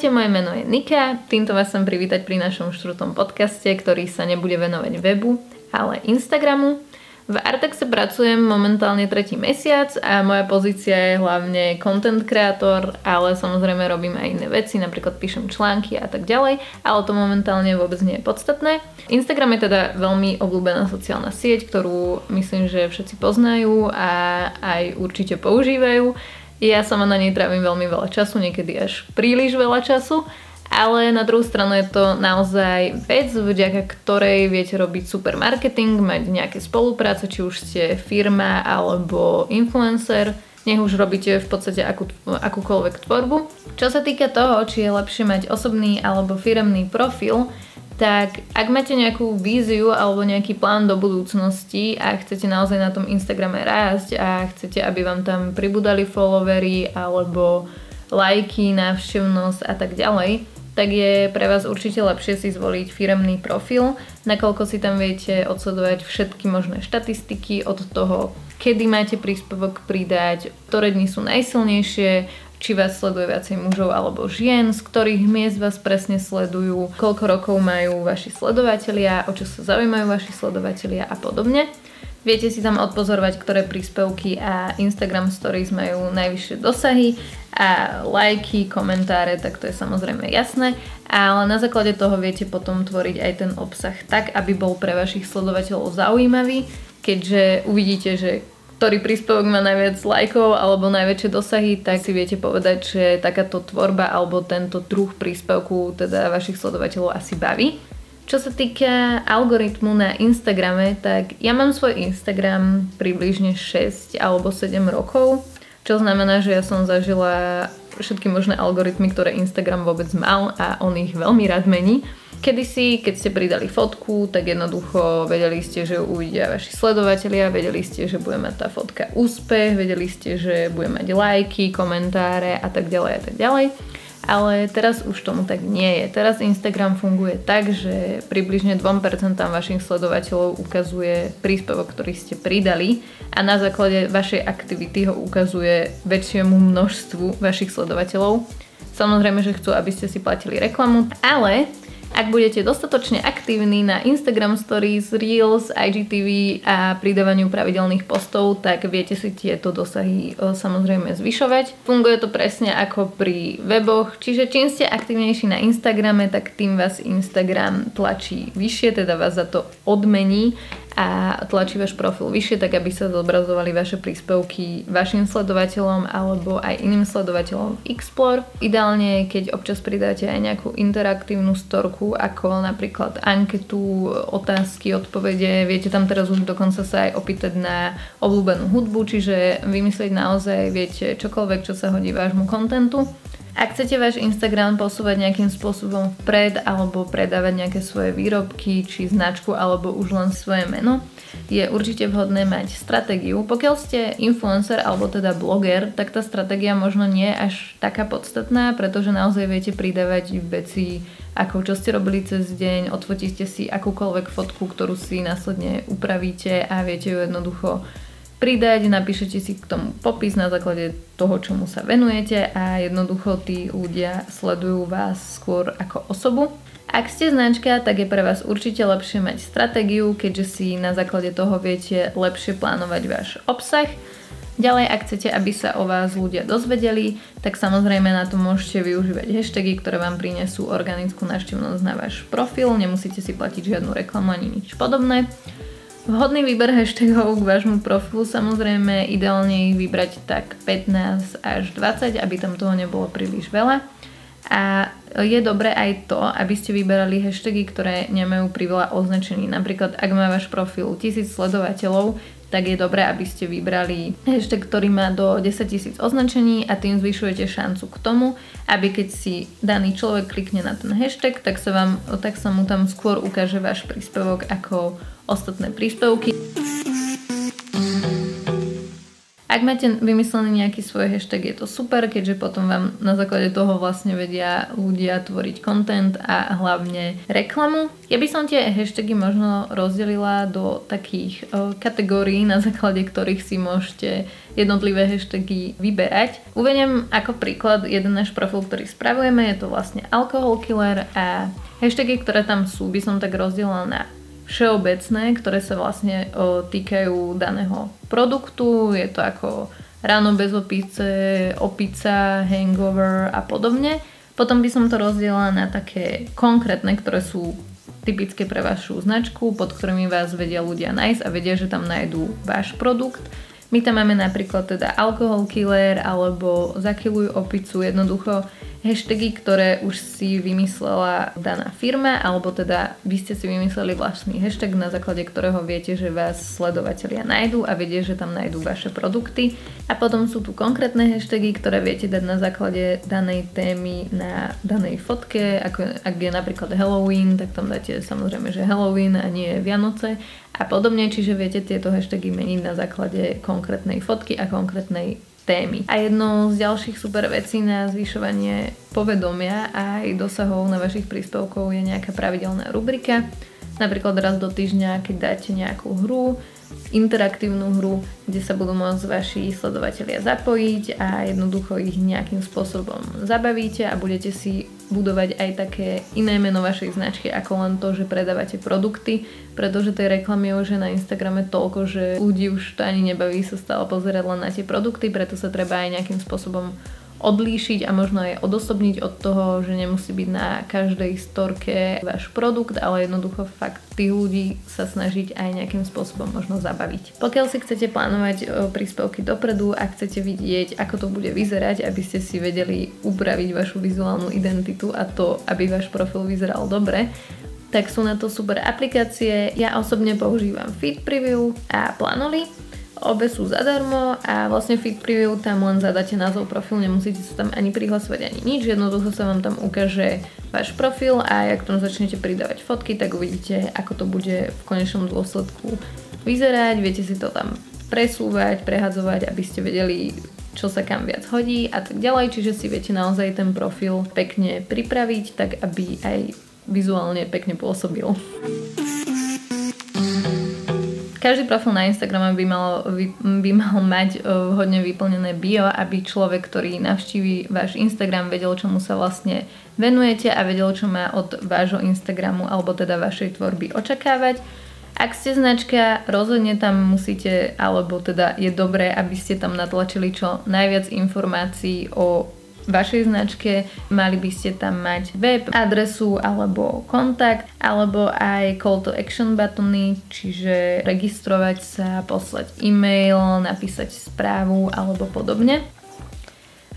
Ahojte, moje meno je Nika, týmto vás chcem privítať pri našom štvrtom podcaste, ktorý sa nebude venovať webu, ale Instagramu. V Artexe pracujem momentálne tretí mesiac a moja pozícia je hlavne content creator, ale samozrejme robím aj iné veci, napríklad píšem články a tak ďalej, ale to momentálne vôbec nie je podstatné. Instagram je teda veľmi obľúbená sociálna sieť, ktorú myslím, že všetci poznajú a aj určite používajú. Ja sama na nej trávim veľmi veľa času, niekedy až príliš veľa času, ale na druhú stranu je to naozaj vec, vďaka ktorej viete robiť super marketing, mať nejaké spolupráce, či už ste firma alebo influencer, nech už robíte v podstate akú, akúkoľvek tvorbu. Čo sa týka toho, či je lepšie mať osobný alebo firemný profil, tak ak máte nejakú víziu alebo nejaký plán do budúcnosti a chcete naozaj na tom Instagrame rásť a chcete, aby vám tam pribudali followery alebo lajky, návštevnosť a tak ďalej, tak je pre vás určite lepšie si zvoliť firemný profil, nakoľko si tam viete odsledovať všetky možné štatistiky od toho, kedy máte príspevok pridať, ktoré dni sú najsilnejšie, či vás sleduje viacej mužov alebo žien, z ktorých miest vás presne sledujú, koľko rokov majú vaši sledovatelia, o čo sa zaujímajú vaši sledovatelia a podobne. Viete si tam odpozorovať, ktoré príspevky a Instagram stories majú najvyššie dosahy a lajky, komentáre, tak to je samozrejme jasné, ale na základe toho viete potom tvoriť aj ten obsah tak, aby bol pre vašich sledovateľov zaujímavý, keďže uvidíte, že ktorý príspevok má najviac lajkov alebo najväčšie dosahy, tak si viete povedať, že takáto tvorba alebo tento druh príspevku teda vašich sledovateľov asi baví. Čo sa týka algoritmu na Instagrame, tak ja mám svoj Instagram približne 6 alebo 7 rokov, čo znamená, že ja som zažila všetky možné algoritmy, ktoré Instagram vôbec mal a on ich veľmi rád mení. Kedysi, keď ste pridali fotku, tak jednoducho vedeli ste, že uvidia vaši sledovatelia, vedeli ste, že bude mať tá fotka úspech, vedeli ste, že bude mať lajky, komentáre a tak ďalej a tak ďalej. Ale teraz už tomu tak nie je. Teraz Instagram funguje tak, že približne 2% vašich sledovateľov ukazuje príspevok, ktorý ste pridali a na základe vašej aktivity ho ukazuje väčšiemu množstvu vašich sledovateľov. Samozrejme, že chcú, aby ste si platili reklamu, ale ak budete dostatočne aktívni na Instagram Stories, Reels, IGTV a pridávaniu pravidelných postov, tak viete si tieto dosahy e, samozrejme zvyšovať. Funguje to presne ako pri weboch, čiže čím ste aktívnejší na Instagrame, tak tým vás Instagram tlačí vyššie, teda vás za to odmení a tlačí váš profil vyššie, tak aby sa zobrazovali vaše príspevky vašim sledovateľom alebo aj iným sledovateľom Explore. Ideálne, keď občas pridáte aj nejakú interaktívnu storku, ako napríklad anketu, otázky, odpovede. Viete tam teraz už dokonca sa aj opýtať na obľúbenú hudbu, čiže vymyslieť naozaj viete čokoľvek, čo sa hodí vášmu kontentu. Ak chcete váš Instagram posúvať nejakým spôsobom vpred alebo predávať nejaké svoje výrobky či značku alebo už len svoje meno, je určite vhodné mať stratégiu. Pokiaľ ste influencer alebo teda bloger, tak tá stratégia možno nie je až taká podstatná, pretože naozaj viete pridávať veci ako čo ste robili cez deň, odfotíte si akúkoľvek fotku, ktorú si následne upravíte a viete ju jednoducho pridať, napíšete si k tomu popis na základe toho, čomu sa venujete a jednoducho tí ľudia sledujú vás skôr ako osobu. Ak ste značka, tak je pre vás určite lepšie mať stratégiu, keďže si na základe toho viete lepšie plánovať váš obsah. Ďalej, ak chcete, aby sa o vás ľudia dozvedeli, tak samozrejme na to môžete využívať hashtagy, ktoré vám prinesú organickú návštevnosť na váš profil, nemusíte si platiť žiadnu reklamu ani nič podobné. Vhodný výber hashtagov k vášmu profilu samozrejme ideálne ich vybrať tak 15 až 20, aby tam toho nebolo príliš veľa. A je dobré aj to, aby ste vyberali hashtagy, ktoré nemajú priveľa označení. Napríklad, ak má váš profil 1000 sledovateľov, tak je dobré, aby ste vybrali hashtag, ktorý má do 10 tisíc označení a tým zvyšujete šancu k tomu, aby keď si daný človek klikne na ten hashtag, tak sa, vám, tak sa mu tam skôr ukáže váš príspevok ako ostatné príspevky. Ak máte vymyslený nejaký svoj hashtag, je to super, keďže potom vám na základe toho vlastne vedia ľudia tvoriť content a hlavne reklamu. Ja by som tie hashtagy možno rozdelila do takých o, kategórií, na základe ktorých si môžete jednotlivé hashtagy vyberať. Uvediem ako príklad jeden náš profil, ktorý spravujeme, je to vlastne Alcohol Killer a hashtagy, ktoré tam sú, by som tak rozdelila na všeobecné, ktoré sa vlastne o, týkajú daného produktu. Je to ako ráno bez opice, opica, hangover a podobne. Potom by som to rozdielala na také konkrétne, ktoré sú typické pre vašu značku, pod ktorými vás vedia ľudia nájsť a vedia, že tam nájdú váš produkt. My tam máme napríklad teda alkohol killer alebo zakiluj opicu, jednoducho hashtagy, ktoré už si vymyslela daná firma, alebo teda vy ste si vymysleli vlastný hashtag, na základe ktorého viete, že vás sledovatelia nájdú a vedia, že tam nájdú vaše produkty. A potom sú tu konkrétne hashtagy, ktoré viete dať na základe danej témy na danej fotke, ako ak je napríklad Halloween, tak tam dáte samozrejme, že Halloween a nie Vianoce a podobne, čiže viete tieto hashtagy meniť na základe konkrétnej fotky a konkrétnej témy. A jednou z ďalších super vecí na zvyšovanie povedomia a aj dosahov na vašich príspevkov je nejaká pravidelná rubrika. Napríklad raz do týždňa, keď dáte nejakú hru, interaktívnu hru, kde sa budú môcť vaši sledovatelia zapojiť a jednoducho ich nejakým spôsobom zabavíte a budete si budovať aj také iné meno vašej značky ako len to, že predávate produkty, pretože tej reklamy už je na Instagrame toľko, že ľudí už to ani nebaví sa stále pozerať len na tie produkty, preto sa treba aj nejakým spôsobom odlíšiť a možno aj odosobniť od toho, že nemusí byť na každej storke váš produkt, ale jednoducho fakt tých ľudí sa snažiť aj nejakým spôsobom možno zabaviť. Pokiaľ si chcete plánovať e, príspevky dopredu a chcete vidieť, ako to bude vyzerať, aby ste si vedeli upraviť vašu vizuálnu identitu a to, aby váš profil vyzeral dobre, tak sú na to super aplikácie. Ja osobne používam Feed Preview a Planoly Obe sú zadarmo a vlastne Fit Preview tam len zadáte názov profil, nemusíte sa tam ani prihlasovať ani nič, jednoducho sa vám tam ukáže váš profil a ak tam začnete pridávať fotky, tak uvidíte, ako to bude v konečnom dôsledku vyzerať, viete si to tam presúvať, prehadzovať, aby ste vedeli, čo sa kam viac hodí a tak ďalej, čiže si viete naozaj ten profil pekne pripraviť, tak aby aj vizuálne pekne pôsobil. Každý profil na Instagrame by mal, by mal mať uh, hodne vyplnené bio, aby človek, ktorý navštíví váš Instagram, vedel, čomu sa vlastne venujete a vedel, čo má od vášho Instagramu alebo teda vašej tvorby očakávať. Ak ste značka, rozhodne tam musíte, alebo teda je dobré, aby ste tam natlačili čo najviac informácií o vašej značke, mali by ste tam mať web, adresu alebo kontakt, alebo aj call to action buttony, čiže registrovať sa, poslať e-mail, napísať správu alebo podobne.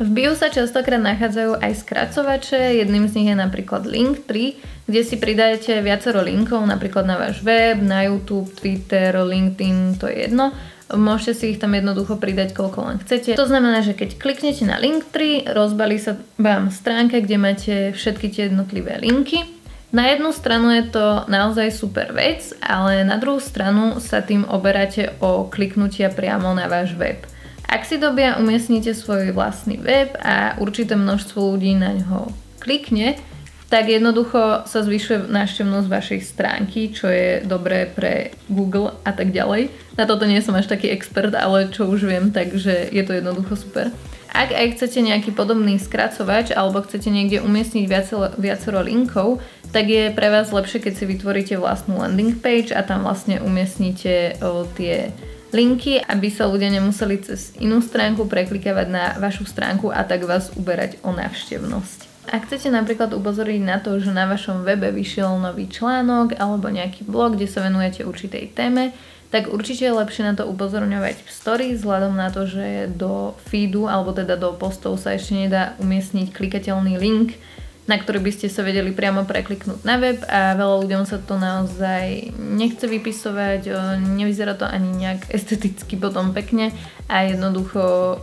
V bio sa častokrát nachádzajú aj skracovače, jedným z nich je napríklad Linktree, kde si pridáte viacero linkov, napríklad na váš web, na YouTube, Twitter, LinkedIn, to je jedno Môžete si ich tam jednoducho pridať koľko len chcete. To znamená, že keď kliknete na Linktree, rozbalí sa vám stránka, kde máte všetky tie jednotlivé linky. Na jednu stranu je to naozaj super vec, ale na druhú stranu sa tým oberáte o kliknutia priamo na váš web. Ak si dobia umiestnite svoj vlastný web a určité množstvo ľudí na ňo klikne, tak jednoducho sa zvyšuje návštevnosť vašej stránky, čo je dobré pre Google a tak ďalej. Na toto nie som až taký expert, ale čo už viem, takže je to jednoducho super. Ak aj chcete nejaký podobný skracovač alebo chcete niekde umiestniť viacero, viacero linkov, tak je pre vás lepšie, keď si vytvoríte vlastnú landing page a tam vlastne umiestnite o, tie linky, aby sa ľudia nemuseli cez inú stránku preklikávať na vašu stránku a tak vás uberať o návštevnosť. Ak chcete napríklad upozoriť na to, že na vašom webe vyšiel nový článok alebo nejaký blog, kde sa venujete určitej téme, tak určite je lepšie na to upozorňovať v story, vzhľadom na to, že do feedu alebo teda do postov sa ešte nedá umiestniť klikateľný link, na ktorý by ste sa vedeli priamo prekliknúť na web a veľa ľuďom sa to naozaj nechce vypisovať, nevyzerá to ani nejak esteticky potom pekne a jednoducho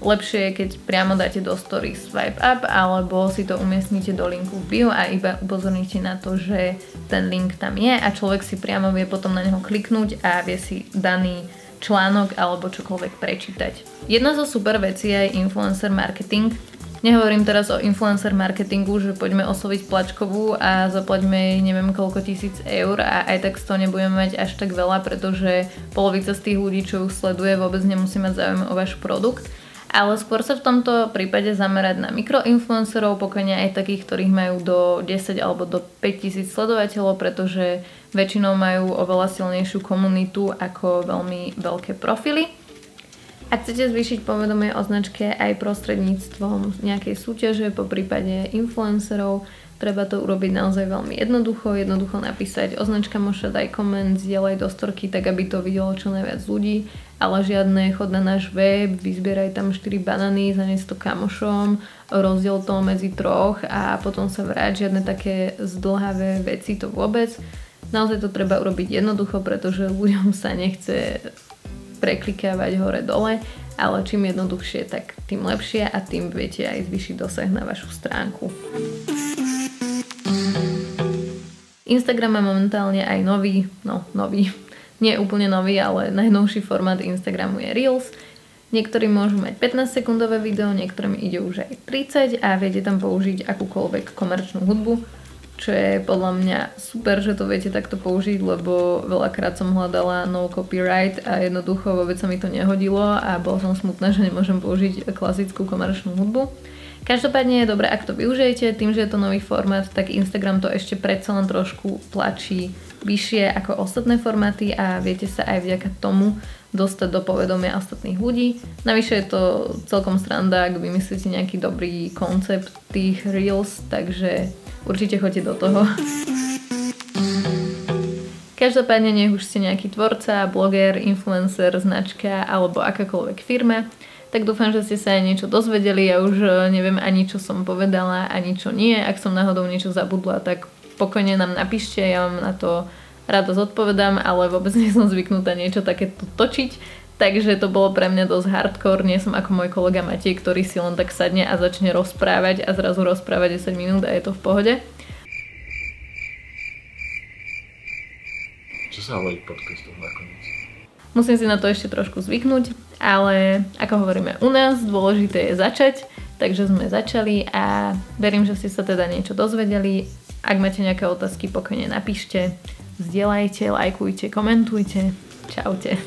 Lepšie je, keď priamo dáte do story swipe up alebo si to umiestnite do linku v bio a iba upozorníte na to, že ten link tam je a človek si priamo vie potom na neho kliknúť a vie si daný článok alebo čokoľvek prečítať. Jedna zo super vecí je influencer marketing, Nehovorím teraz o influencer marketingu, že poďme osloviť plačkovú a zaplaťme jej neviem koľko tisíc eur a aj tak z toho nebudeme mať až tak veľa, pretože polovica z tých ľudí, čo ju sleduje, vôbec nemusí mať záujem o váš produkt. Ale skôr sa v tomto prípade zamerať na mikroinfluencerov, pokojne aj takých, ktorých majú do 10 alebo do 5000 sledovateľov, pretože väčšinou majú oveľa silnejšiu komunitu ako veľmi veľké profily. Ak chcete zvýšiť povedomie o značke aj prostredníctvom nejakej súťaže, po prípade influencerov, treba to urobiť naozaj veľmi jednoducho, jednoducho napísať označka moša, daj koment, zdieľaj do storky, tak aby to videlo čo najviac ľudí, ale žiadne chod na náš web, vyzbieraj tam 4 banany, zanes to kamošom, rozdiel to medzi troch a potom sa vráť, žiadne také zdlhavé veci to vôbec. Naozaj to treba urobiť jednoducho, pretože ľuďom sa nechce preklikávať hore-dole, ale čím jednoduchšie, tak tým lepšie a tým viete aj zvyšiť dosah na vašu stránku. Instagram má momentálne aj nový, no nový, nie úplne nový, ale najnovší formát Instagramu je Reels. Niektorí môžu mať 15 sekundové video, niektorým ide už aj 30 a viete tam použiť akúkoľvek komerčnú hudbu čo je podľa mňa super, že to viete takto použiť, lebo veľakrát som hľadala no copyright a jednoducho vôbec sa mi to nehodilo a bol som smutná, že nemôžem použiť klasickú komerčnú hudbu. Každopádne je dobré, ak to využijete, tým, že je to nový formát, tak Instagram to ešte predsa len trošku tlačí vyššie ako ostatné formáty a viete sa aj vďaka tomu dostať do povedomia ostatných ľudí. Navyše je to celkom stranda, ak vymyslíte nejaký dobrý koncept tých reels, takže určite choďte do toho. Každopádne nech už ste nejaký tvorca, bloger, influencer, značka alebo akákoľvek firma, tak dúfam, že ste sa aj niečo dozvedeli. Ja už e, neviem ani čo som povedala, ani čo nie. Ak som náhodou niečo zabudla, tak pokojne nám napíšte, ja vám na to rada zodpovedám, ale vôbec nie som zvyknutá niečo také točiť. Takže to bolo pre mňa dosť hardcore, nie som ako môj kolega Matej, ktorý si len tak sadne a začne rozprávať a zrazu rozprávať 10 minút a je to v pohode. Čo sa hovorí podcastoch nakoniec? Musím si na to ešte trošku zvyknúť, ale ako hovoríme u nás, dôležité je začať, takže sme začali a verím, že ste sa teda niečo dozvedeli. Ak máte nejaké otázky, pokojne napíšte, zdieľajte, lajkujte, komentujte. Čaute.